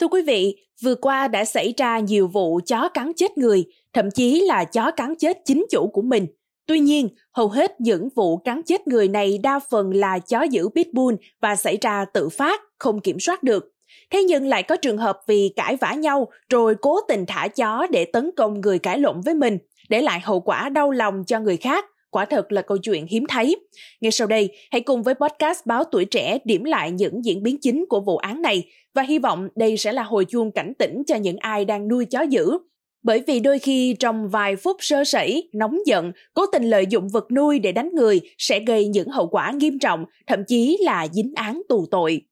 Thưa quý vị, vừa qua đã xảy ra nhiều vụ chó cắn chết người, thậm chí là chó cắn chết chính chủ của mình. Tuy nhiên, hầu hết những vụ cắn chết người này đa phần là chó giữ pitbull và xảy ra tự phát, không kiểm soát được. Thế nhưng lại có trường hợp vì cãi vã nhau rồi cố tình thả chó để tấn công người cãi lộn với mình, để lại hậu quả đau lòng cho người khác. Quả thật là câu chuyện hiếm thấy. Ngay sau đây, hãy cùng với podcast Báo Tuổi Trẻ điểm lại những diễn biến chính của vụ án này và hy vọng đây sẽ là hồi chuông cảnh tỉnh cho những ai đang nuôi chó dữ. Bởi vì đôi khi trong vài phút sơ sẩy, nóng giận, cố tình lợi dụng vật nuôi để đánh người sẽ gây những hậu quả nghiêm trọng, thậm chí là dính án tù tội.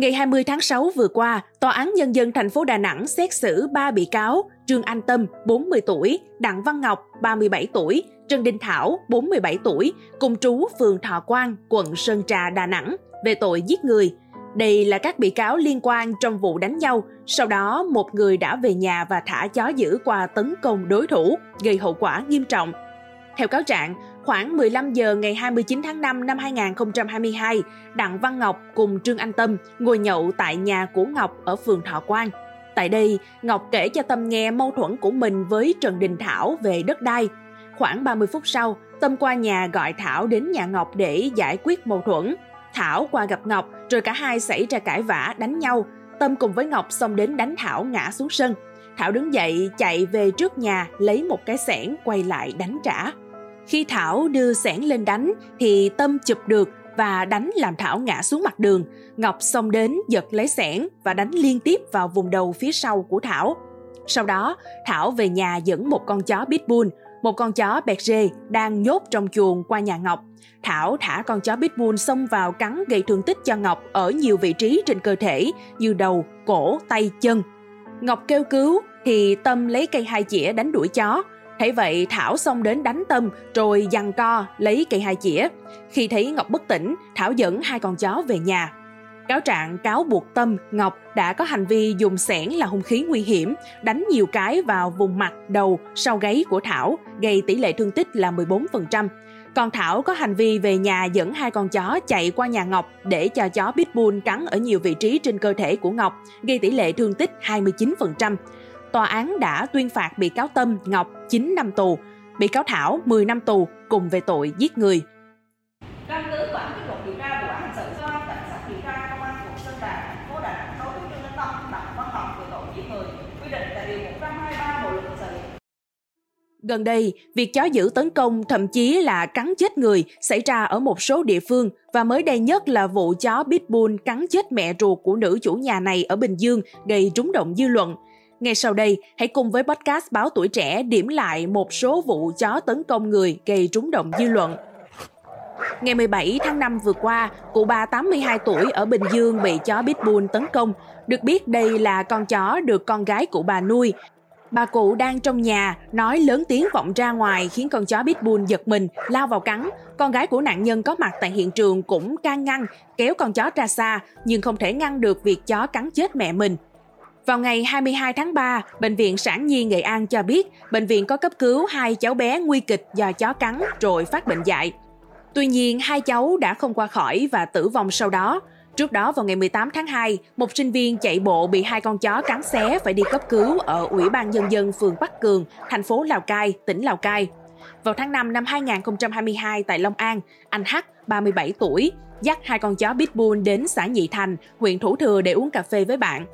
Ngày 20 tháng 6 vừa qua, Tòa án Nhân dân thành phố Đà Nẵng xét xử 3 bị cáo Trương Anh Tâm, 40 tuổi, Đặng Văn Ngọc, 37 tuổi, Trần Đình Thảo, 47 tuổi, cùng trú phường Thọ Quang, quận Sơn Trà, Đà Nẵng, về tội giết người. Đây là các bị cáo liên quan trong vụ đánh nhau, sau đó một người đã về nhà và thả chó giữ qua tấn công đối thủ, gây hậu quả nghiêm trọng. Theo cáo trạng, khoảng 15 giờ ngày 29 tháng 5 năm 2022, Đặng Văn Ngọc cùng Trương Anh Tâm ngồi nhậu tại nhà của Ngọc ở phường Thọ Quang. Tại đây, Ngọc kể cho Tâm nghe mâu thuẫn của mình với Trần Đình Thảo về đất đai. Khoảng 30 phút sau, Tâm qua nhà gọi Thảo đến nhà Ngọc để giải quyết mâu thuẫn. Thảo qua gặp Ngọc, rồi cả hai xảy ra cãi vã, đánh nhau. Tâm cùng với Ngọc xông đến đánh Thảo ngã xuống sân. Thảo đứng dậy, chạy về trước nhà, lấy một cái xẻng, quay lại đánh trả. Khi Thảo đưa xẻng lên đánh, thì Tâm chụp được và đánh làm Thảo ngã xuống mặt đường. Ngọc xông đến giật lấy xẻng và đánh liên tiếp vào vùng đầu phía sau của Thảo. Sau đó, Thảo về nhà dẫn một con chó pitbull, một con chó bẹt rê đang nhốt trong chuồng qua nhà Ngọc. Thảo thả con chó pitbull xông vào cắn gây thương tích cho Ngọc ở nhiều vị trí trên cơ thể như đầu, cổ, tay, chân. Ngọc kêu cứu thì Tâm lấy cây hai chĩa đánh đuổi chó thế vậy Thảo xông đến đánh Tâm rồi giằng co lấy cây hai chĩa. Khi thấy Ngọc bất tỉnh, Thảo dẫn hai con chó về nhà. Cáo trạng cáo buộc Tâm, Ngọc đã có hành vi dùng xẻng là hung khí nguy hiểm, đánh nhiều cái vào vùng mặt, đầu, sau gáy của Thảo, gây tỷ lệ thương tích là 14%. Còn Thảo có hành vi về nhà dẫn hai con chó chạy qua nhà Ngọc để cho chó pitbull cắn ở nhiều vị trí trên cơ thể của Ngọc, gây tỷ lệ thương tích 29%. Tòa án đã tuyên phạt bị cáo Tâm, Ngọc 9 năm tù, bị cáo Thảo 10 năm tù cùng về tội giết người. Căn cứ bản kết luận điều tra vụ án hình sự do cảnh sát điều tra công an quận Sơn Trà, thành phố Đà Nẵng đối với Trương Anh Tâm, Đặng Văn Ngọc về tội giết người, quy định tại điều 123 Bộ luật hình sự. Gần đây, việc chó dữ tấn công thậm chí là cắn chết người xảy ra ở một số địa phương và mới đây nhất là vụ chó Pitbull cắn chết mẹ ruột của nữ chủ nhà này ở Bình Dương gây rúng động dư luận. Ngay sau đây, hãy cùng với podcast Báo Tuổi Trẻ điểm lại một số vụ chó tấn công người gây trúng động dư luận. Ngày 17 tháng 5 vừa qua, cụ bà 82 tuổi ở Bình Dương bị chó Pitbull tấn công. Được biết đây là con chó được con gái của bà nuôi. Bà cụ đang trong nhà, nói lớn tiếng vọng ra ngoài khiến con chó Pitbull giật mình, lao vào cắn. Con gái của nạn nhân có mặt tại hiện trường cũng can ngăn, kéo con chó ra xa, nhưng không thể ngăn được việc chó cắn chết mẹ mình. Vào ngày 22 tháng 3, Bệnh viện Sản Nhi Nghệ An cho biết bệnh viện có cấp cứu hai cháu bé nguy kịch do chó cắn rồi phát bệnh dại. Tuy nhiên, hai cháu đã không qua khỏi và tử vong sau đó. Trước đó vào ngày 18 tháng 2, một sinh viên chạy bộ bị hai con chó cắn xé phải đi cấp cứu ở Ủy ban Nhân dân phường Bắc Cường, thành phố Lào Cai, tỉnh Lào Cai. Vào tháng 5 năm 2022 tại Long An, anh H, 37 tuổi, dắt hai con chó Pitbull đến xã Nhị Thành, huyện Thủ Thừa để uống cà phê với bạn.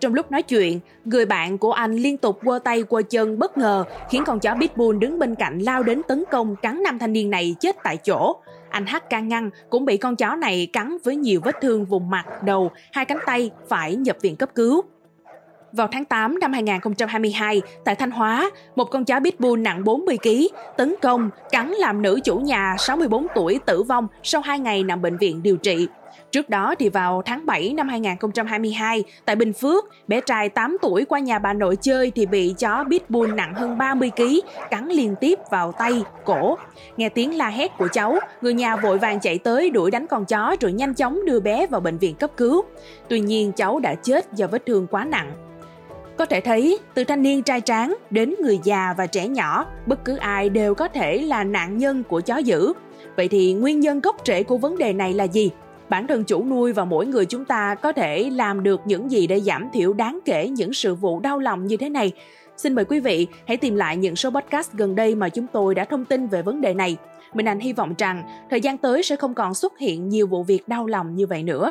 Trong lúc nói chuyện, người bạn của anh liên tục quơ tay quơ chân bất ngờ khiến con chó Pitbull đứng bên cạnh lao đến tấn công cắn nam thanh niên này chết tại chỗ. Anh H can ngăn cũng bị con chó này cắn với nhiều vết thương vùng mặt, đầu, hai cánh tay phải nhập viện cấp cứu. Vào tháng 8 năm 2022, tại Thanh Hóa, một con chó Pitbull nặng 40 kg tấn công, cắn làm nữ chủ nhà 64 tuổi tử vong sau 2 ngày nằm bệnh viện điều trị. Trước đó thì vào tháng 7 năm 2022, tại Bình Phước, bé trai 8 tuổi qua nhà bà nội chơi thì bị chó Pitbull nặng hơn 30 kg cắn liên tiếp vào tay, cổ. Nghe tiếng la hét của cháu, người nhà vội vàng chạy tới đuổi đánh con chó rồi nhanh chóng đưa bé vào bệnh viện cấp cứu. Tuy nhiên cháu đã chết do vết thương quá nặng. Có thể thấy, từ thanh niên trai tráng đến người già và trẻ nhỏ, bất cứ ai đều có thể là nạn nhân của chó dữ. Vậy thì nguyên nhân gốc rễ của vấn đề này là gì? Bản thân chủ nuôi và mỗi người chúng ta có thể làm được những gì để giảm thiểu đáng kể những sự vụ đau lòng như thế này? Xin mời quý vị hãy tìm lại những số podcast gần đây mà chúng tôi đã thông tin về vấn đề này. Mình Anh hy vọng rằng thời gian tới sẽ không còn xuất hiện nhiều vụ việc đau lòng như vậy nữa.